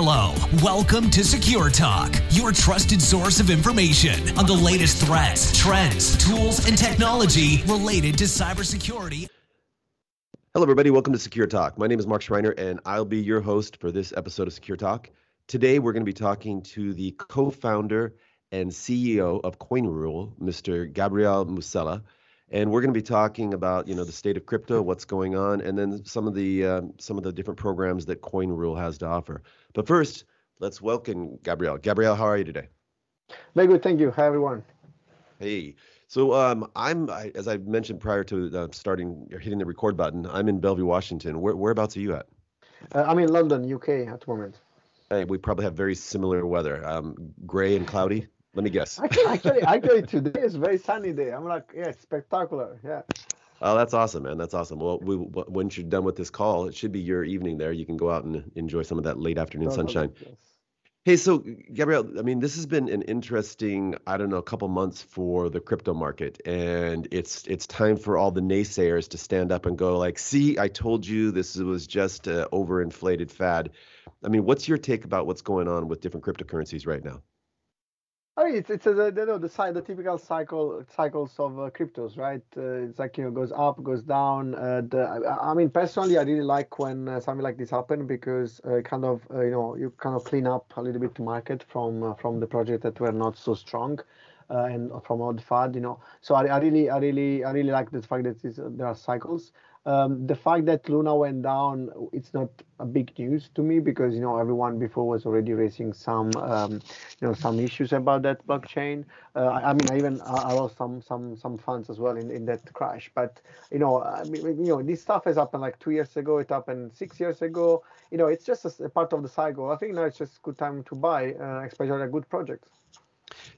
Hello, welcome to Secure Talk, your trusted source of information on the latest threats, trends, tools, and technology related to cybersecurity. Hello, everybody. Welcome to Secure Talk. My name is Mark Schreiner, and I'll be your host for this episode of Secure Talk. Today, we're going to be talking to the co founder and CEO of CoinRule, Mr. Gabriel Musella and we're going to be talking about you know the state of crypto, what's going on, and then some of the uh, some of the different programs that CoinRule has to offer. But first, let's welcome Gabriel. Gabriel, how are you today? Very good, thank you. Hi everyone. Hey, so um, I'm I, as I mentioned prior to uh, starting or hitting the record button. I'm in Bellevue, Washington. Where, whereabouts are you at? Uh, I'm in London, UK at the moment. Hey, we probably have very similar weather. Um, gray and cloudy. Let me guess. Actually, actually, actually, today is very sunny day. I'm like, yeah, spectacular. Yeah. Oh, that's awesome, man. That's awesome. Well, we, once you're done with this call, it should be your evening there. You can go out and enjoy some of that late afternoon sunshine. Yes. Hey, so Gabriel, I mean, this has been an interesting, I don't know, couple months for the crypto market, and it's it's time for all the naysayers to stand up and go like, "See, I told you this was just an overinflated fad." I mean, what's your take about what's going on with different cryptocurrencies right now? I mean, it's it's a, you know the the typical cycle cycles of uh, cryptos, right? Uh, it's like you know goes up, goes down. Uh, the, I, I, mean, personally, I really like when uh, something like this happen because uh, kind of uh, you know you kind of clean up a little bit the market from from the project that were not so strong. and from all the FUD, you know, so I, I really, I really, I really like the fact that there are cycles. Um, the fact that Luna went down, it's not a big news to me because you know everyone before was already raising some um, you know some issues about that blockchain. Uh, I, I, mean, I even I lost some some some funds as well in, in that crash. But you know, I mean, you know, this stuff has happened like two years ago. It happened six years ago. You know, it's just a, a part of the cycle. I think now it's just a good time to buy, uh, especially a good project.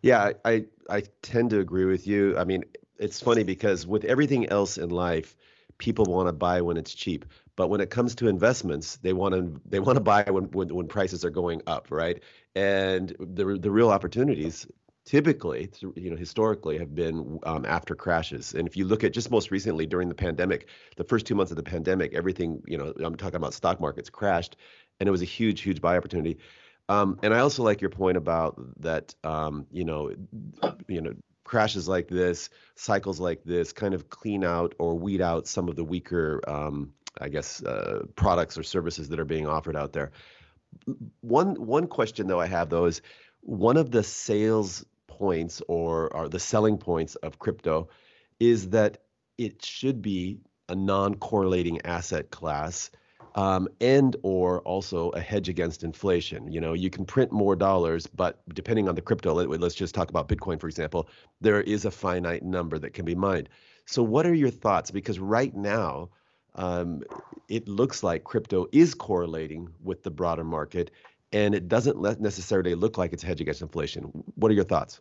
Yeah, I I tend to agree with you. I mean, it's funny because with everything else in life people want to buy when it's cheap but when it comes to investments they want to they want to buy when, when when prices are going up right? And the the real opportunities typically you know historically have been um, after crashes. And if you look at just most recently during the pandemic the first two months of the pandemic everything you know i'm talking about stock markets crashed and it was a huge huge buy opportunity. Um, and i also like your point about that um, you know you know crashes like this, cycles like this, kind of clean out or weed out some of the weaker, um, I guess, uh, products or services that are being offered out there. One one question though I have though is one of the sales points or, or the selling points of crypto is that it should be a non-correlating asset class um, and or also a hedge against inflation. You know, you can print more dollars, but depending on the crypto, let, us just talk about Bitcoin, for example, there is a finite number that can be mined. So, what are your thoughts? Because right now, um, it looks like crypto is correlating with the broader market, and it doesn't necessarily look like it's a hedge against inflation. What are your thoughts?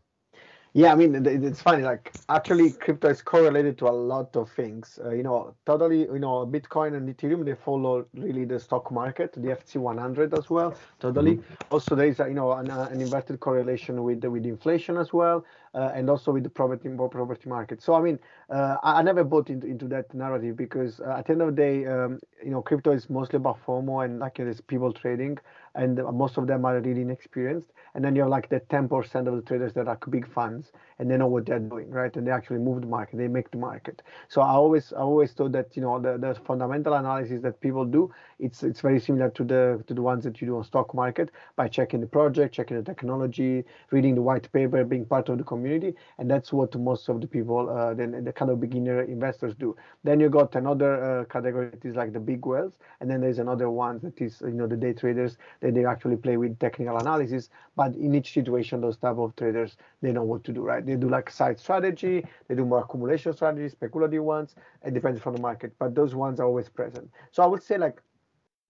Yeah, I mean, it's funny. Like, actually, crypto is correlated to a lot of things. Uh, you know, totally. You know, Bitcoin and Ethereum they follow really the stock market, the FTSE 100 as well. Totally. Mm-hmm. Also, there is a, you know an, uh, an inverted correlation with with inflation as well, uh, and also with the property property market. So, I mean, uh, I, I, never bought into into that narrative because uh, at the end of the day, um, you know, crypto is mostly about FOMO and like there's people trading, and most of them are really inexperienced and then you have like the 10% of the traders that are big funds and they know what they're doing right? And they actually move the market they make the market. So i always i always thought that you know the, the fundamental analysis that people do it's it's very similar to the to the ones that you do on stock market by checking the project checking the technology reading the white paper being part of the community. And that's what most of the people uh, then the kind of beginner investors do. Then you got another uh, category that is like the big whales. And then there's another one that is you know the day traders that they actually play with technical analysis. But in each situation those type of traders they know what to do right they do like side strategy, they do more accumulation strategies, speculative ones. It depends from the market, but those ones are always present. So I would say like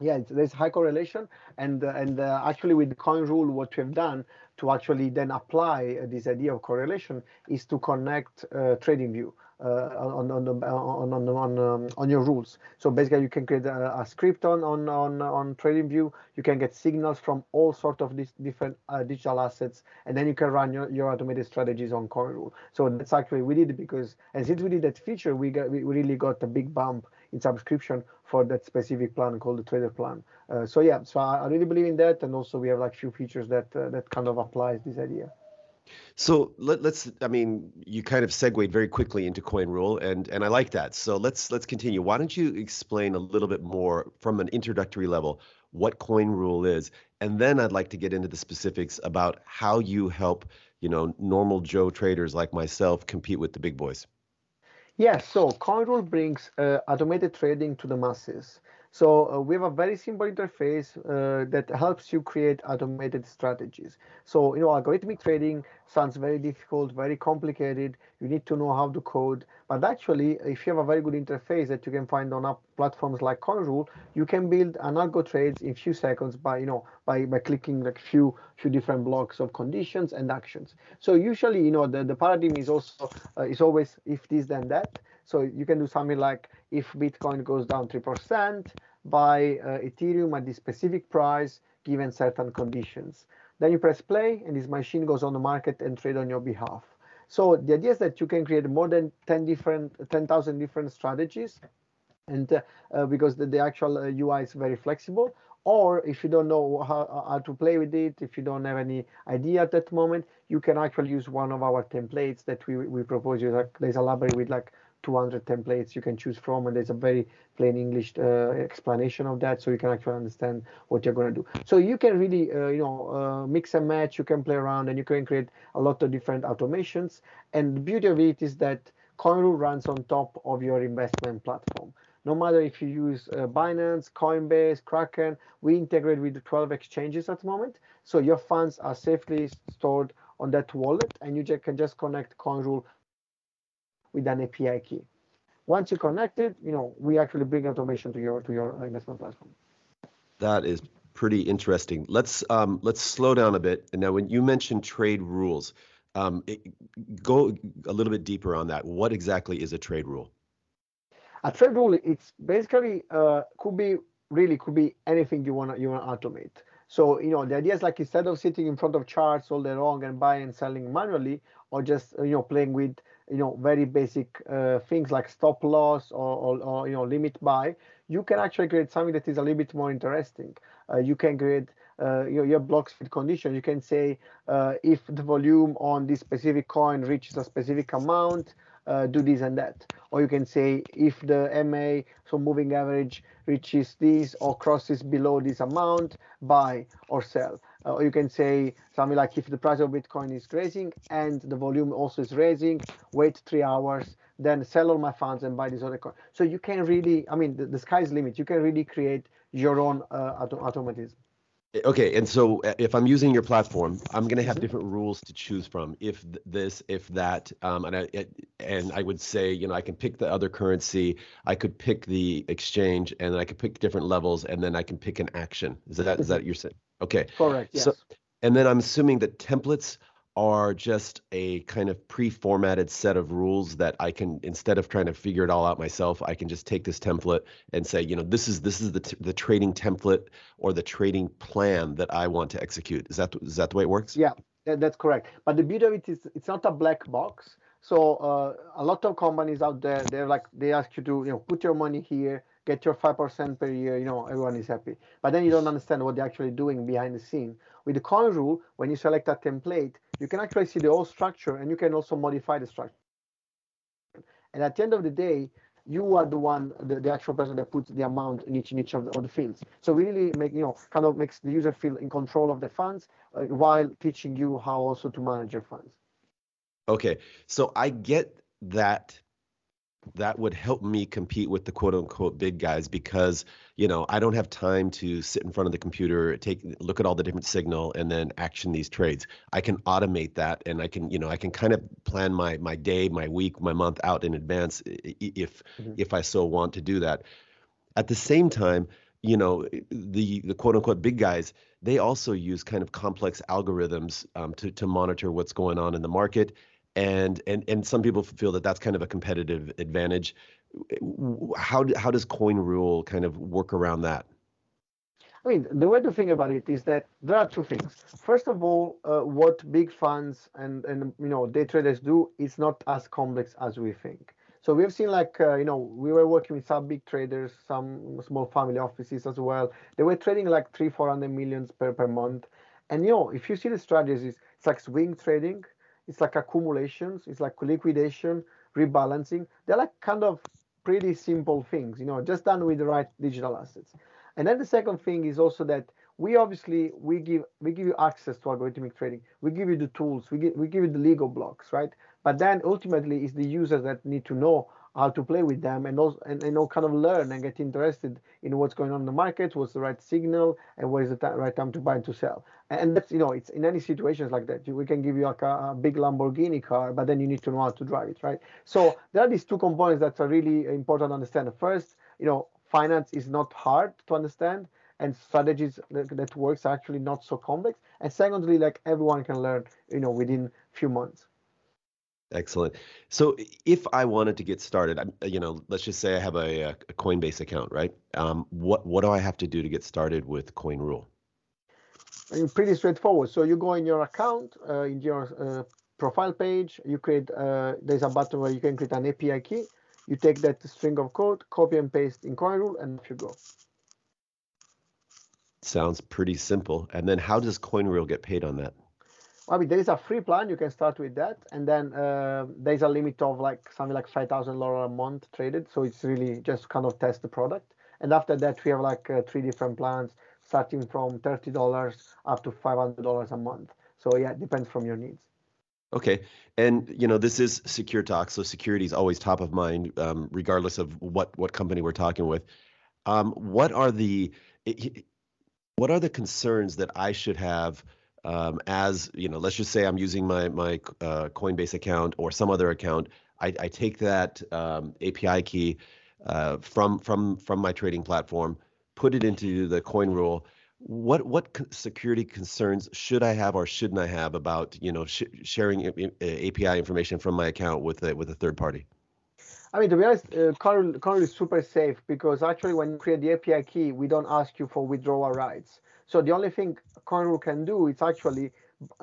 yeah, there's high correlation, and uh, and uh, actually with the CoinRule, what we have done to actually then apply uh, this idea of correlation is to connect uh, TradingView uh, on on the, on on on, um, on your rules. So basically, you can create a, a, script on on on on TradingView. You can get signals from all sort of these different uh, digital assets, and then you can run your, your automated strategies on CoinRule. So that's actually we did because and since we did that feature, we got we really got a big bump in subscription for that specific plan called the trader plan. Uh, so yeah, so I, I, really believe in that, and also we have like few features that uh, that kind of applies this idea. So let, us I mean, you kind of segued very quickly into CoinRule, and and I like that. So let's let's continue. Why don't you explain a little bit more from an introductory level what CoinRule is, and then I'd like to get into the specifics about how you help you know normal Joe traders like myself compete with the big boys. Yes, so CoinRule brings uh, automated trading to the masses. So uh, we have a very simple interface uh, that helps you create automated strategies. So, you know, algorithmic trading sounds very difficult, very complicated. You need to know how to code. But actually, if you have a very good interface that you can find on platforms like CoinRule, you can build an algo trades in few seconds by, you know, by, by clicking like few few different blocks of conditions and actions. So usually, you know, the, the paradigm is also uh, is always if this then that. So you can do something like if Bitcoin goes down 3%, buy uh, Ethereum at this specific price given certain conditions. Then you press play and this machine goes on the market and trade on your behalf. So the idea is that you can create more than 10 different, 10,000 different strategies and uh, uh, because the, the actual UI uh, is very flexible or if you don't know how, how, to play with it, if you don't have any idea at that moment, you can actually use one of our templates that we, we propose you. Like there's a library with like 200 templates you can choose from and there's a very plain english uh, explanation of that so you can actually understand what you're going to do. So you can really uh, you know uh, mix and match you can play around and you can create a lot of different automations. And the beauty of it is that coinrule runs on top of your investment platform. No matter if you use uh, binance coinbase kraken we integrate with the 12 exchanges at the moment. So your funds are safely stored on that wallet and you can just connect coinrule with an API key. Once you connect it, you know, we actually bring automation to your to your investment platform. That is pretty interesting. Let's um, let's slow down a bit. And now, when you mentioned trade rules, um, it, go a little bit deeper on that. What exactly is a trade rule? A trade rule, it's basically uh, could be really could be anything you want you want to automate. So you know the idea is like instead of sitting in front of charts all day long and buying and selling manually, or just you know playing with you know very basic uh, things like stop loss or, or, or, you know limit buy you can actually create something that is a little bit more interesting. Uh, you can create uh, your, your blocks fit condition. You can say uh, if the volume on this specific coin reaches a specific amount uh, do this and that. Or you can say if the ma so moving average reaches this or crosses below this amount buy or sell uh, or you can say something like if the price of Bitcoin is raising and the volume also is raising, wait three hours, then sell all my funds and buy this other coin. So you can really, I mean, the, the sky's limit. You can really create your own uh, auto- automatism. Okay, and so uh, if I'm using your platform, I'm going to have different rules to choose from. If this, if that, um, and I and I would say, you know, I can pick the other currency, I could pick the exchange, and then I could pick different levels, and then I can pick an action. Is that is that you're saying? Okay. Correct. Yes. So, and then I'm assuming that templates are just a kind of pre-formatted set of rules that I can instead of trying to figure it all out myself, I can just take this template and say, you know, this is this is the t- the trading template or the trading plan that I want to execute. Is that is that the way it works? Yeah, that's correct. But the beauty of it is it's not a black box. So uh, a lot of companies out there, they're like they ask you to you know put your money here, get your 5% per year, you know, everyone is happy. But then you don't understand what they're actually doing behind the scene. With the coin rule, when you select a template, you can actually see the whole structure and you can also modify the structure. And at the end of the day, you are the one, the, the actual person that puts the amount in each in each of the, of the fields. So really make, you know, kind of makes the user feel in control of the funds uh, while teaching you how also to manage your funds. Okay, so I get that that would help me compete with the quote unquote big guys because you know i don't have time to sit in front of the computer take look at all the different signal and then action these trades. I can automate that and i can you know i can kind of plan my my day my week my month out in advance if mm-hmm. if i so want to do that. At the same time you know the the quote unquote big guys they also use kind of complex algorithms um, to to monitor what's going on in the market and and and some people feel that that's kind of a competitive advantage. How how does CoinRule kind of work around that? I mean, the way to think about it is that there are two things. First of all, uh, what big funds and and you know day traders do is not as complex as we think. So we've seen like uh, you know we were working with some big traders, some small family offices as well. They were trading like three, four hundred millions per per month. And you know if you see the strategies, it's like swing trading, it's like accumulations, it's like liquidation, rebalancing. They're like kind of pretty simple things, you know, just done with the right digital assets. And then the second thing is also that we obviously we give we give you access to algorithmic trading. We give you the tools. We give we give you the Lego blocks, right? But then ultimately, it's the users that need to know how to play with them and also and, and know kind of learn and get interested in what's going on in the market, what's the right signal, and what is the t- right time to buy and to sell. And that's you know it's in any situations like that. We can give you like a, a, big Lamborghini car, but then you need to know how to drive it, right? So there are these two components that are really important to understand. First, you know, finance is not hard to understand and strategies that, that works are actually not so complex and secondly like everyone can learn you know within a few months Excellent. So if I wanted to get started, you know, let's just say I have a, a Coinbase account, right? Um, what what do I have to do to get started with CoinRule? Pretty straightforward. So you go in your account, uh, in your uh, profile page, you create. Uh, there's a button where you can create an API key. You take that string of code, copy and paste in CoinRule, and off you go. Sounds pretty simple. And then how does CoinRule get paid on that? I mean, there is a free plan. You can start with that, and then uh, there's a limit of like something like five thousand dollars a month traded. So it's really just kind of test the product. And after that, we have like uh, three different plans, starting from thirty dollars up to five hundred dollars a month. So yeah, it depends from your needs. Okay, and you know this is secure talk, so security is always top of mind, um, regardless of what what company we're talking with. Um, what are the what are the concerns that I should have? Um, as you know, let's just say I'm using my my uh, Coinbase account or some other account. I, I take that um, API key uh, from from from my trading platform, put it into the CoinRule. What what security concerns should I have or shouldn't I have about you know sh- sharing API information from my account with a, with a third party? I mean, to be honest, uh, is super safe because actually, when you create the API key, we don't ask you for withdrawal rights. So the only thing CoinRule can do is actually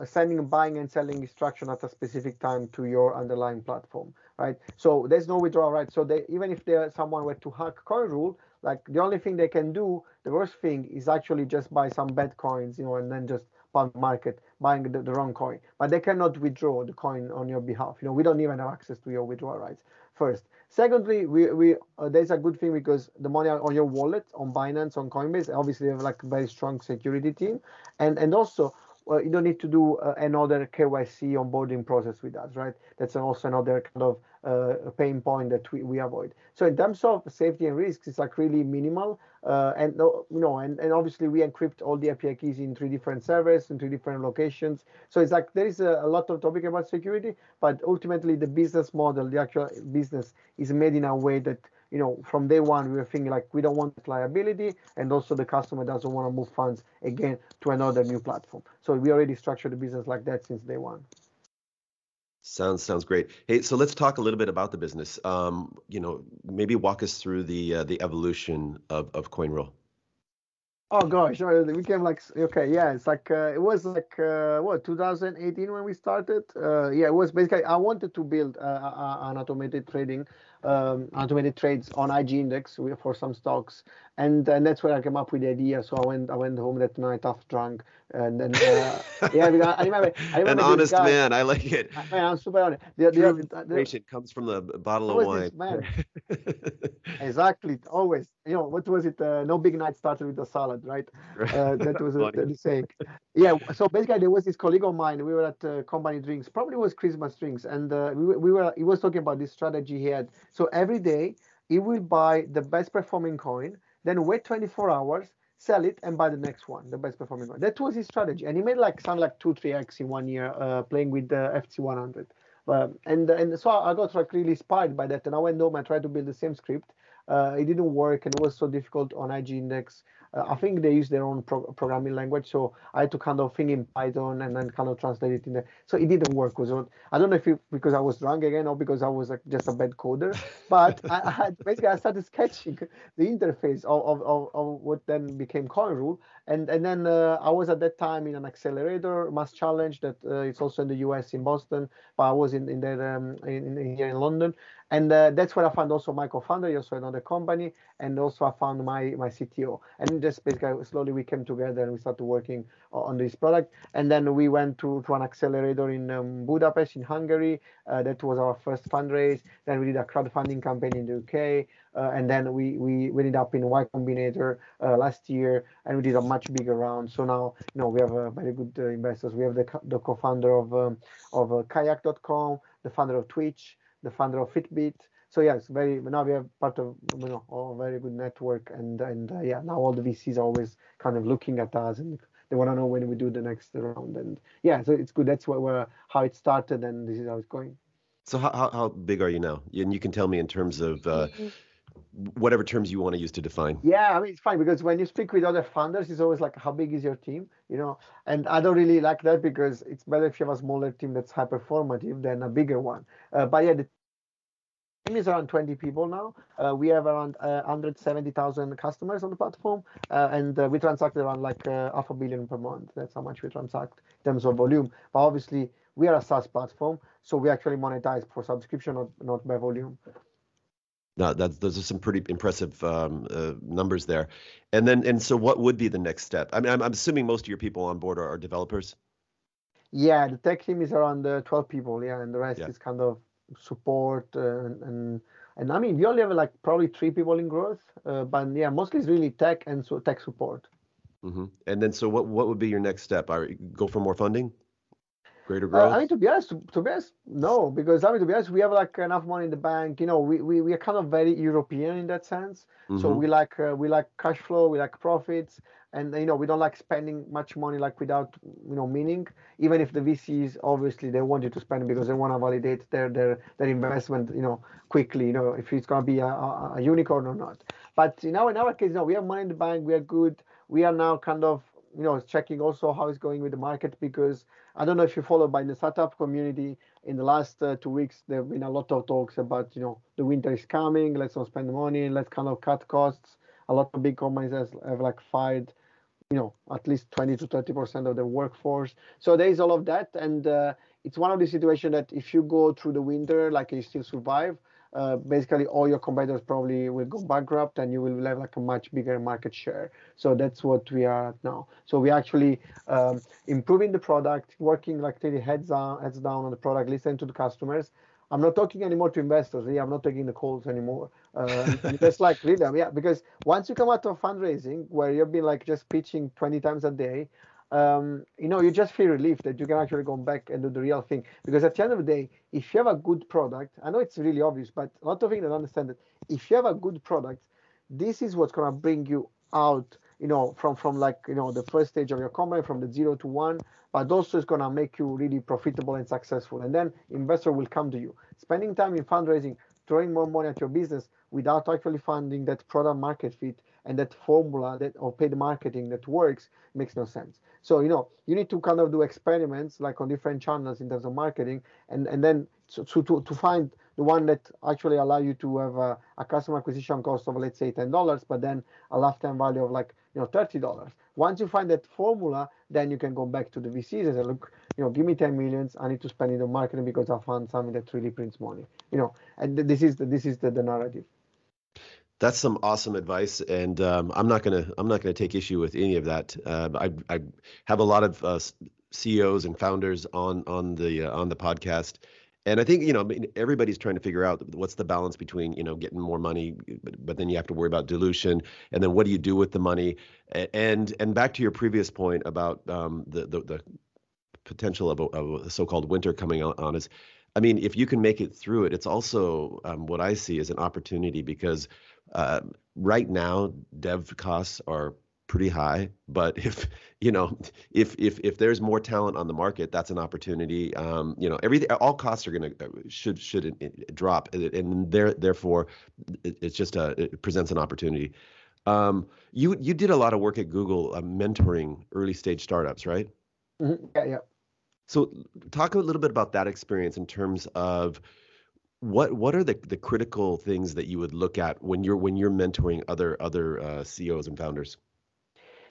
sending buying and selling instruction at a specific time to your underlying platform, right? So there's no withdrawal right. So they, even if there someone were to hack CoinRule, like the only thing they can do, the worst thing is actually just buy some bad coins, you know, and then just pump market buying the, the wrong coin. But they cannot withdraw the coin on your behalf. You know, we don't even have access to your withdrawal rights. First, Secondly, we, we uh, there's a good thing because the money on your wallet, on Binance, on Coinbase, obviously they have like a very strong security team, and and also uh, you don't need to do uh, another KYC onboarding process with us, right? That's also another kind of uh, pain point that we, we avoid. So in terms of safety and risks, it's like really minimal. Uh, and you know, and, and obviously we encrypt all the API keys in three different servers in three different locations. So it's like there is a, a lot of topic about security, but ultimately the business model, the actual business, is made in a way that you know, from day one, we were thinking like we don't want liability, and also the customer doesn't want to move funds again to another new platform. So we already structured the business like that since day one. Sounds sounds great. Hey, so let's talk a little bit about the business. Um, you know, maybe walk us through the uh, the evolution of of CoinRule. Oh gosh, we came like okay, yeah, it's like uh, it was like uh, what 2018 when we started. Uh, yeah, it was basically I wanted to build an automated trading um, automated trades on IG Index for some stocks, and and that's where I came up with the idea. So I went I went home that night half drunk, and then uh, yeah, I remember. I remember An honest guy, man, I like it. Man, I'm super honest. The, the, the, comes from the bottle of wine. man. exactly, always. You know what was it? Uh, no big night started with a salad, right? Uh, that was a, the saying. Yeah. So basically, there was this colleague of mine. We were at uh, company drinks. Probably was Christmas drinks, and uh, we, we were. He was talking about this strategy he had. So every day he will buy the best performing coin, then wait 24 hours, sell it, and buy the next one, the best performing one. That was his strategy, and he made like something like two, three x in one year uh, playing with the FTSE 100. Uh, and and so I got like really inspired by that, and I went home and tried to build the same script. Uh, it didn't work, and it was so difficult on IG Index. uh, I think they use their own pro- programming language. So I had to kind of think in Python and then kind of translate it in there. So it didn't work. Was I don't know if it, because I was drunk again or because I was like, just a bad coder, but I, I, had basically I started sketching the interface of, of, of, what then became CoinRule. And and then uh, I was at that time in an accelerator MassChallenge that uh, it's also in the US in Boston, but I was in in there um, in, in, here in London. And uh, that's where I found also my co-founder, also another company, and also I found my my CTO. And just basically slowly we came together and we started working on this product. And then we went to, to an accelerator in um, Budapest in Hungary. Uh, that was our first fundraise. Then we did a crowdfunding campaign in the UK. Uh, and then we, we, we ended up in Y Combinator uh, last year, and we did a much bigger round. So now, you know, we have very good uh, investors. We have the, the co-founder of um, of uh, Kayak.com, the founder of Twitch, the founder of Fitbit. So yes, very now we are part of you know a very good network, and and uh, yeah, now all the VCs are always kind of looking at us and they want to know when we do the next round. And yeah, so it's good. That's what where how it started, and this is how it's going. So how how, how big are you now? And you can tell me in terms of. Uh, whatever terms you want to use to define. Yeah, I mean it's fine because when you speak with other founders, it's always like how big is your team, you know? And I don't really like that because it's better if you have a smaller team that's high performative than a bigger one. Uh, but yeah, the team is around 20 people now. Uh, we have around uh, 170,000 customers on the platform, uh, and uh, we transact around like uh, half a billion per month. That's how much we transact in terms of volume. But obviously, we are a SaaS platform, so we actually monetize for subscription, not, not by volume. No, that's those are some pretty impressive um, uh, numbers there. And then, and so, what would be the next step? I mean, I'm, I'm assuming most of your people on board are, are developers. Yeah, the tech team is around 12 people. Yeah, and the rest yeah. is kind of support uh, and, and and I mean we only have like probably three people in growth, uh, but yeah, mostly it's really tech and so tech support. Mm-hmm. And then so what what would be your next step? Are go for more funding? Greater growth? Uh, I mean, to be honest, to, to, be honest, no, because I mean, to be honest, we have like enough money in the bank. You know, we, we, we are kind of very European in that sense. Mm-hmm. So we like uh, we like cash flow, we like profits, and you know we don't like spending much money like without you know meaning even if the vcs obviously they want you to spend because they want to validate their their their investment you know quickly you know if it's going to be a, a, a unicorn or not but you know in our case no we have money in the bank we are good we are now kind of you know checking also how it's going with the market because i don't know if you follow by the startup community in the last uh, two weeks there have been a lot of talks about you know the winter is coming let's not spend money let's kind of cut costs. A lot of big companies have, have like fired you know at least 20 to 30 percent of the workforce. So there is all of that and uh, it's one of the situations that if you go through the winter like you still survive uh, basically all your competitors probably will go bankrupt and you will have like a much bigger market share so that's what we are at now so we actually um, improving the product working like really heads down heads down on the product listening to the customers I'm not talking anymore to investors. I'm not taking the calls anymore. Uh, like really, yeah, because once you come out of fundraising where you've been like just pitching 20 times a day, um, you know, you just feel relief that you can actually go back and do the real thing. Because at the end of the day, if you have a good product, I know it's really obvious, but a lot of people don't understand that if you have a good product, this is what's gonna bring you out you know, from from like you know the first stage of your company from the zero to one, but also it's gonna make you really profitable and successful. And then investor will come to you. Spending time in fundraising, throwing more money at your business without actually finding that product market fit and that formula that of paid marketing that works makes no sense. So you know you need to kind of do experiments like on different channels in terms of marketing, and and then so to to find the one that actually allow you to have a, a customer acquisition cost of let's say ten dollars, but then a lifetime value of like you know thirty dollars. Once you find that formula, then you can go back to the VCs and say, look, you know, give me ten millions. I need to spend it on marketing because I found something that really prints money. You know, and this is the, this is the, the narrative. That's some awesome advice, and um, I'm not gonna I'm not gonna take issue with any of that. Uh, I I have a lot of uh, CEOs and founders on on the uh, on the podcast, and I think you know everybody's trying to figure out what's the balance between you know getting more money, but, but, then you have to worry about dilution, and then what do you do with the money? And and back to your previous point about um, the, the, the potential of a, of a, so-called winter coming on is, I mean, if you can make it through it, it's also um, what I see as an opportunity because uh, right now dev costs are pretty high but if you know if if if there's more talent on the market that's an opportunity um, you know everything all costs are going to uh, should should drop and there therefore it's just a it presents an opportunity Um, you you did a lot of work at Google uh, mentoring early stage startups, right? Mm-hmm. Yeah, yeah. So talk a little bit about that experience in terms of what what are the, the critical things that you would look at when you're when you're mentoring other other uh, CEOs and founders?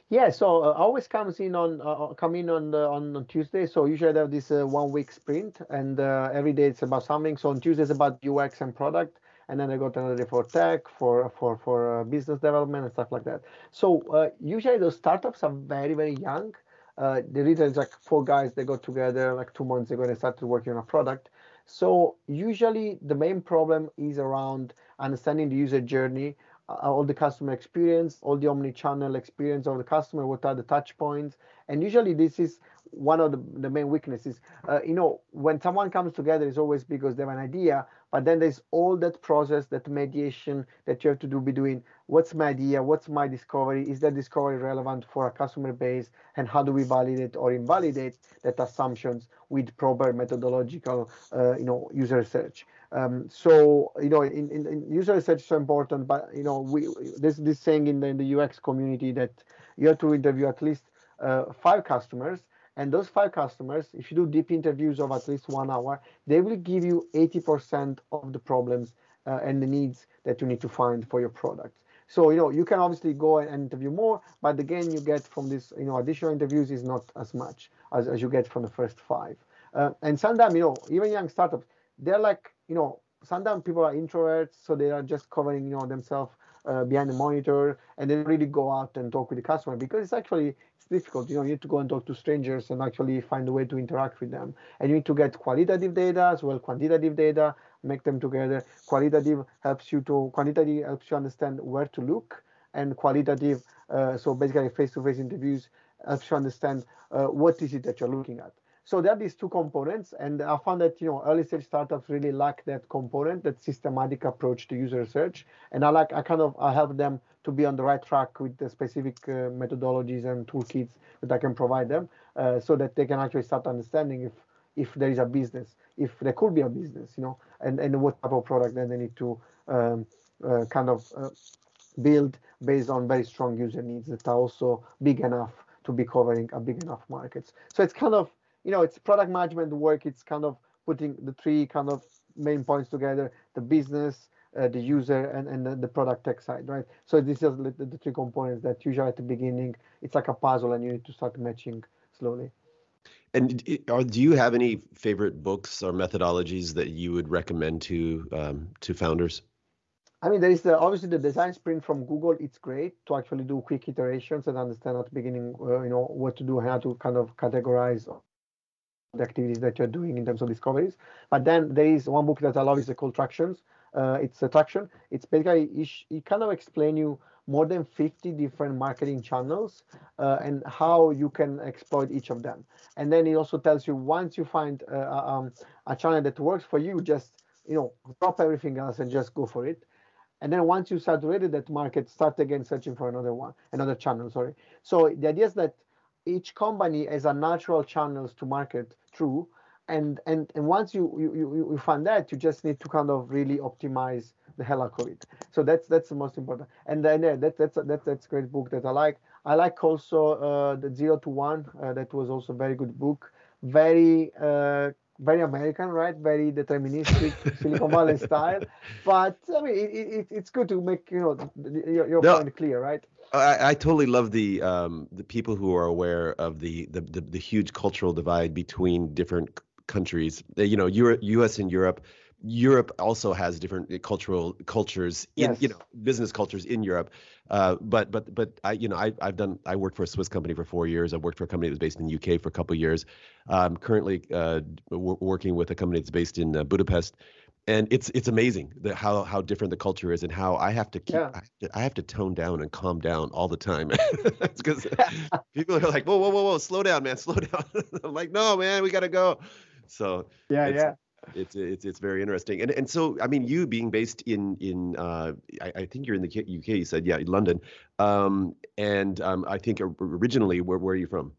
Yeah, so uh, always comes in on uh, uh come in on the, on, Tuesday. So usually I have this uh, one week sprint, and uh, every day it's about something. So on Tuesday it's about UX and product, and then I got another day for tech, for for for uh, business development and stuff like that. So usually those startups are very very young. the reason is like four guys they got together like two months ago and started working on a product. So usually the main problem is around understanding the user journey uh, all the customer experience, all the omni-channel experience of the customer, what are the touch points. And usually this is one of the, the main weaknesses. Uh, you know, when someone comes together, it's always because they have an idea, but then there's all that process, that mediation that you have to do between what's my idea, what's my discovery, is that discovery relevant for a customer base, and how do we validate or invalidate that assumptions with proper methodological, uh, you know, user research. Um, so you know, in, in, in, user research is so important, but you know, we there's this saying in the, in the UX community that you have to interview at least uh, five customers, and those five customers, if you do deep interviews of at least one hour, they will give you 80% of the problems uh, and the needs that you need to find for your product. So you know, you can obviously go and interview more, but the gain you get from this, you know, additional interviews is not as much as, as you get from the first five. Uh, and sometimes, you know, even young startups, they're like you know, sometimes people are introverts, so they are just covering, you know, themselves uh, behind the monitor, and they really go out and talk with the customer because it's actually it's difficult. You know, you need to go and talk to strangers and actually find a way to interact with them, and you need to get qualitative data as well, quantitative data, make them together. Qualitative helps you to quantitative helps you understand where to look, and qualitative, uh, so basically face-to-face interviews helps you understand uh, what is it that you're looking at. So there are these two components, and I found that you know early stage startups really lack that component, that systematic approach to user research, and I like I kind of I help them to be on the right track with the specific uh, methodologies and toolkits that I can provide them, uh, so that they can actually start understanding if if there is a business, if there could be a business, you know, and and what type of product then they need to um, uh, kind of uh, build based on very strong user needs that are also big enough to be covering a big enough markets. So it's kind of you know, it's product management work. It's kind of putting the three kind of main points together: the business, uh, the user, and and the, the, product tech side, right? So this is the, the, three components that usually at the beginning it's like a puzzle, and you need to start matching slowly. And are, do you have any favorite books or methodologies that you would recommend to um, to founders? I mean, there is the, obviously the design sprint from Google. It's great to actually do quick iterations and understand at the beginning, uh, you know, what to do, how to kind of categorize the activities that you're doing in terms of discoveries. But then there is one book that I love is called Tractions. Uh, it's a traction. It's basically it kind of explain you more than 50 different marketing channels uh, and how you can exploit each of them. And then it also tells you once you find uh, um, a channel that works for you, just you know drop everything else and just go for it. And then once you saturated that market, start again searching for another one, another channel. Sorry. So the idea is that each company has a natural channels to market through and and and once you you you find that you just need to kind of really optimize the hell out of it so that's that's the most important and then yeah, that, that's that's that's a great book that i like i like also uh, the zero to one uh, that was also a very good book very uh, very American, right? Very deterministic, Silicon Valley style. But I mean, it, it, it's good to make you know your, your no, point clear, right? I, I totally love the um, the people who are aware of the, the the, the huge cultural divide between different countries. You know, U.S. and Europe. Europe also has different uh, cultural cultures in yes. you know business cultures in Europe. Uh, but but but I you know I I've done I worked for a Swiss company for four years. I've worked for a company that was based in the UK for a couple of years. I'm currently uh, w- working with a company that's based in uh, Budapest and it's it's amazing that how how different the culture is and how I have to keep yeah. I, have to, tone down and calm down all the time because people are like whoa whoa whoa whoa slow down man slow down I'm like no man we gotta go so yeah yeah it's it's it's very interesting and and so I mean you being based in in uh, I, I think you're in the UK you said yeah London um, and um, I think originally where where are you from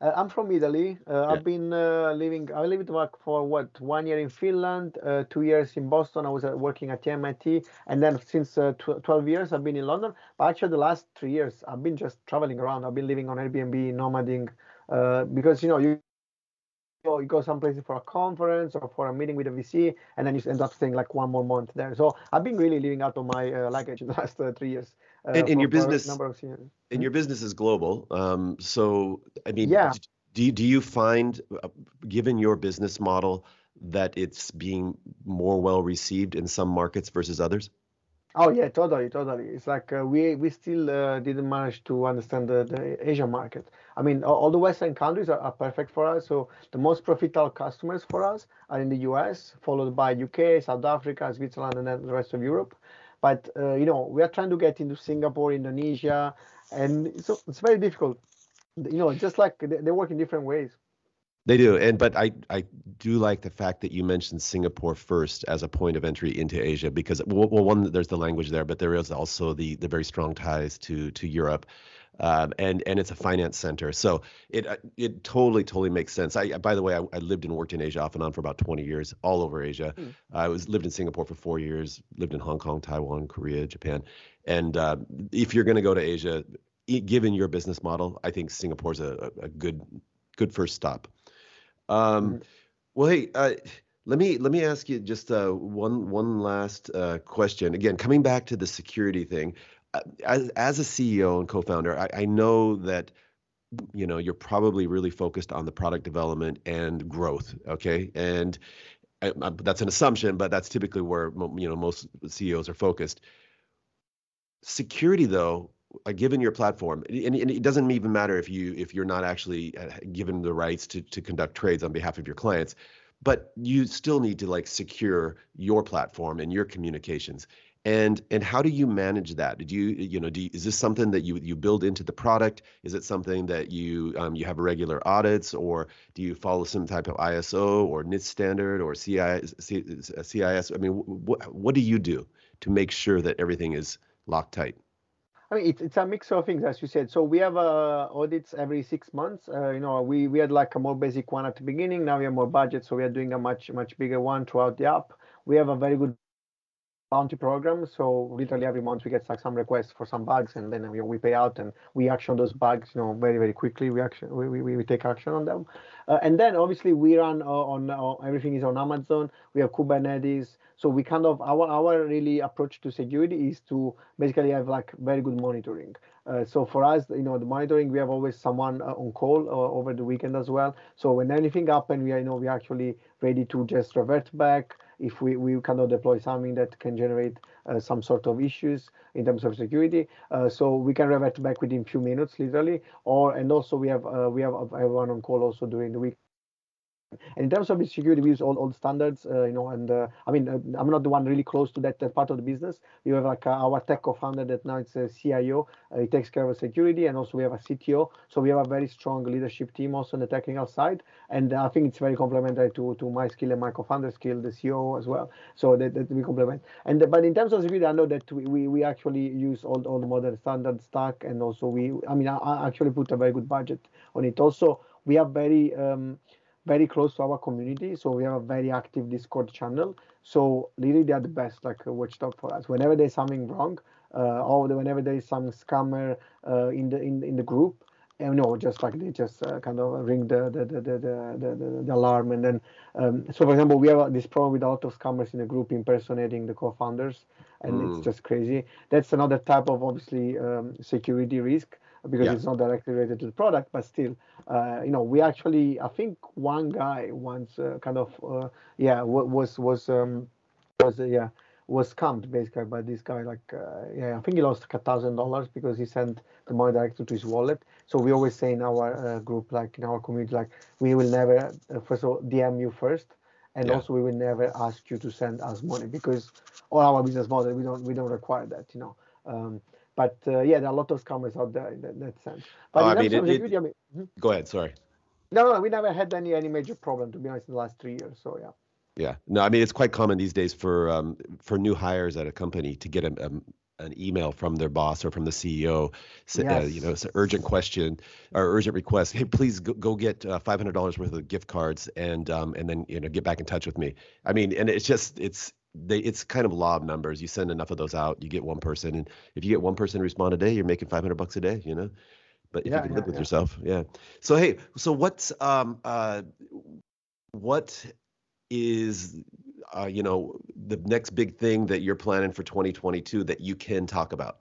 Uh, I'm from Italy. Uh, yeah. I've been uh, living. I lived back for what one year in Finland, uh, two years in Boston. I was uh, working at MIT, and then since uh, tw 12 years I've been in London. But actually, the last three years I've been just traveling around. I've been living on Airbnb, nomading, because you know you you go some places for a conference or for a meeting with a VC, and then you end up staying like one more month there. So I've been really living out of my uh, luggage in the last uh, three years. Uh, and, and your business, number of years. and your business is global. Um, so I mean, yeah. Do you, do you find, uh, given your business model, that it's being more well received in some markets versus others? Oh yeah, totally, totally. It's like uh, we we still uh, didn't manage to understand the, the Asian market. I mean, all, all the Western countries are, are, perfect for us. So the most profitable customers for us are in the US, followed by UK, South Africa, Switzerland, and then the rest of Europe. But uh, you know, we are trying to get into Singapore, Indonesia, and so it's very difficult. You know, just like they, they work in different ways. They do, and but I I do like the fact that you mentioned Singapore first as a point of entry into Asia because well, one there's the language there, but there is also the the very strong ties to to Europe. Um, and and it's a finance center, so it uh, it totally totally makes sense. I by the way, I, I, lived and worked in Asia off and on for about 20 years, all over Asia. Mm. I was lived in Singapore for four years, lived in Hong Kong, Taiwan, Korea, Japan, and uh, if you're going to go to Asia, given your business model, I think Singapore's a, a good good first stop. Um, mm. well, hey, uh, let me let me ask you just uh, one one last uh, question. Again, coming back to the security thing, uh, as as a CEO and co-founder, I, I know that you know you're probably really focused on the product development and growth. Okay, and I, I, that's an assumption, but that's typically where you know most CEOs are focused. Security, though, uh, given your platform, and, and, it doesn't even matter if you if you're not actually uh, given the rights to to conduct trades on behalf of your clients, but you still need to like secure your platform and your communications. And and how do you manage that? do you you know do you, is this something that you you build into the product? Is it something that you um, you have regular audits, or do you follow some type of ISO or NIST standard or CIS? CIS? I mean, what what do you do to make sure that everything is locked tight? I mean, it's, it's a mix of things, as you said. So we have uh, audits every six months. Uh, you know, we, we had like a more basic one at the beginning. Now we have more budget, so we are doing a much much bigger one throughout the app. We have a very good bounty program. So literally every month we get like some requests for some bugs, and then know, we pay out and we action those bugs. You know, very very quickly. We action we, we, we take action on them, uh, and then obviously we run uh, on uh, everything is on Amazon. We have Kubernetes. So we kind of our our really approach to security is to basically have like very good monitoring. Uh, so for us, you know, the monitoring we have always someone uh, on call uh, over the weekend as well. So when anything happens, we are you know we are actually ready to just revert back if we, we cannot deploy something that can generate uh, some sort of issues in terms of security. Uh, so we can revert back within few minutes, literally. Or and also we have uh, we have everyone on call also during the week and in terms of security, we use all, all standards, uh, you know, and uh, I mean, uh, I'm not the one really close to that, that part of the business. We have like uh, our tech co-founder that now it's a CIO. Uh, he takes care of security, and also we have a CTO. So we have a very strong leadership team also on the technical side, and I think it's very complementary to to my skill and my co-founder skill, the CEO as well. So that, that we complement. And but in terms of security, I know that we, we, we actually use all all the modern standard stack, and also we, I mean, I, I actually put a very good budget on it. Also, we have very um, very close to our community. So we have a very active Discord channel. So really, they are the best like a watchdog for us. Whenever there's something wrong, uh, or whenever there is some scammer uh, in the in, in the group, and no, just like they just uh, kind of ring the the the the, the, the, the alarm, and then um, so for example, we have this problem with a lot of scammers in the group impersonating the co-founders, and mm. it's just crazy. That's another type of obviously um, security risk because yeah. it's not directly related to the product, but still, uh, you know, we actually, I think one guy once uh, kind of, uh, yeah, was was um, was uh, yeah was scammed basically by this guy. Like, uh, yeah, I think he lost a thousand dollars because he sent the money directly to his wallet. So we always say in our uh, group, like in our community, like we will never, first of all, DM you first, and yeah. also we will never ask you to send us money because all our business model we don't we don't require that, you know. Um, but uh, yeah, there are a lot of scammers out there in that, that sense. But oh, I mean, it, it, I mean hmm? go ahead. Sorry. No, no, we never had any any major problem to be honest in the last three years. So yeah. Yeah. No, I mean it's quite common these days for um, for new hires at a company to get a, a an email from their boss or from the CEO, uh, Yes. you know, it's an urgent question or urgent request. Hey, please go, go get uh, five hundred dollars worth of gift cards and um, and then you know get back in touch with me. I mean, and it's just it's they it's kind of law of numbers. You send enough of those out, you get one person, and if you get one person to respond a day, you're making five hundred bucks a day. You know, but if Yeah, you can yeah, live with yeah. yourself, yeah. So hey, so what's um uh what is uh, you know the next big thing that you're planning for 2022 that you can talk about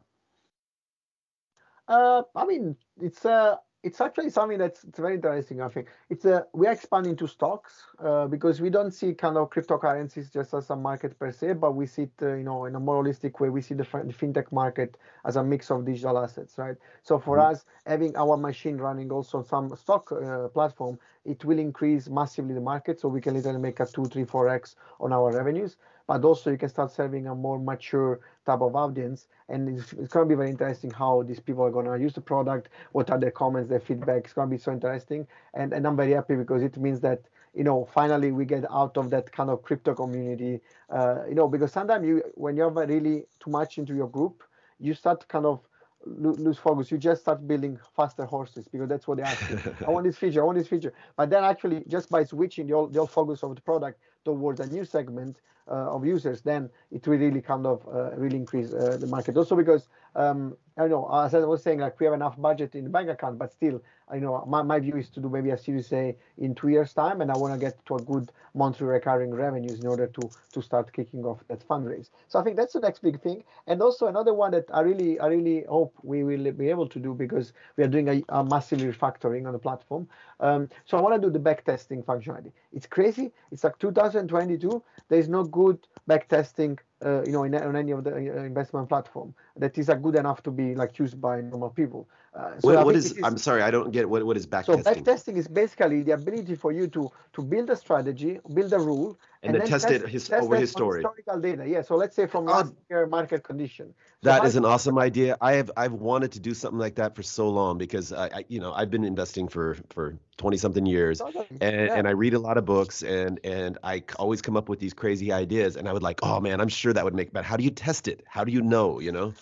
Uh, I mean, it's uh, it's actually something that's it's very interesting. I think it's uh, we are expanding to stocks uh, because we don't see kind of cryptocurrencies just as a market per se, but we see it, uh, you know, in a more holistic way. We see the, the fintech market as a mix of digital assets, right? So for Mhm. us, having our machine running also on some stock uh, platform, it will increase massively the market, so we can literally make a two, three, four x on our revenues. But also, you can start serving a more mature type of audience, and it's, it's going to be very interesting how these people are going to use the product. What are their comments, their feedback? It's going to be so interesting, and and I'm very happy because it means that you know finally we get out of that kind of crypto community. Uh, you know, because sometimes you when you're really too much into your group, you start kind of lose focus. You just start building faster horses because that's what they ask you. I want this feature, I want this feature. But then actually, just by switching the old, the focus of the product towards a new segment of users, then it will really kind of uh, really increase uh, the market. Also because um, I don't know, as I was saying, like we have enough budget in the bank account, but still, I know my, my view is to do maybe a Series A in two years' time, and I want to get to a good monthly recurring revenues in order to to start kicking off that fundraise. So I think that's the next big thing. And also another one that I really I really hope we will be able to do because we are doing a, a massive refactoring on the platform. Um, so I want to do the back testing functionality. It's crazy. It's like 2022. There is no good back testing, uh, you know, in, on any of the uh, investment platform that is uh, good enough to be like used by normal people. Uh, so what, what is this i'm sorry i don't get what what is back so testing back testing is basically the ability for you to to build a strategy, build a rule, And then test it his- over that his story. Historical data, yeah. So let's say from last year market condition. So That is an awesome idea. I have I've wanted to do something like that for so long because I, I you know I've been investing for for twenty something years Totally, and, yeah. and I read a lot of books and and I always come up with these crazy ideas and I would like oh man I'm sure that would make but how do you test it? How do you know? You know?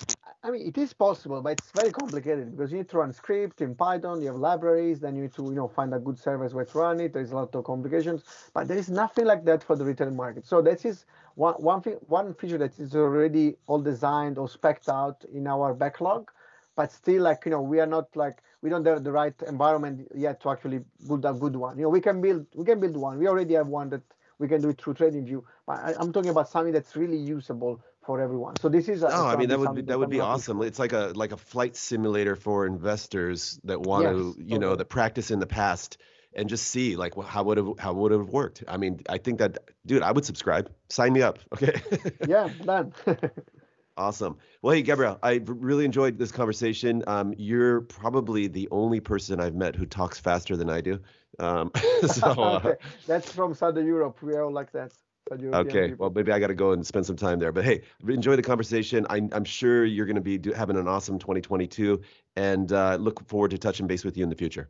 I mean, it is possible, but it's very complicated because you need to run script in Python. You have libraries, then you need to, you know, find a good service where to run it. There's a lot of complications, but there is nothing like that for the retail market. So that is one one thing, one feature that is already all designed or specced out in our backlog, but still, like you know, we are not like we don't have the right environment yet to actually build a good one. You know, we can build we can build one. We already have one that we can do it through TradingView, but I, I'm talking about something that's really usable for everyone. So this is. a- Oh, I mean that would be, that would be awesome. It's like a like a flight simulator for investors that want Yes, to you know that practice in the past and just see like wh- how would have how would have worked. I mean I think that dude I would subscribe. Sign me up. Okay. yeah, done. Awesome. Well, hey, Gabriel, I really enjoyed this conversation. Um, you're probably the only person I've met who talks faster than I do. Um, so, uh, okay. That's from Southern Europe. We are all like that. Okay. people. Well, maybe I got to go and spend some time there. But hey, enjoy the conversation. I, I'm sure you're going to be do, having an awesome 2022, and uh, look forward to touching base with you in the future.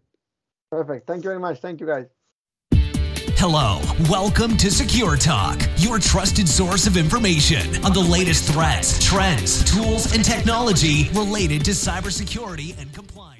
Perfect. Thank you very much. Thank you, guys. Hello, welcome to Secure Talk, your trusted source of information on the latest threats, trends, tools, and technology related to cybersecurity and compliance.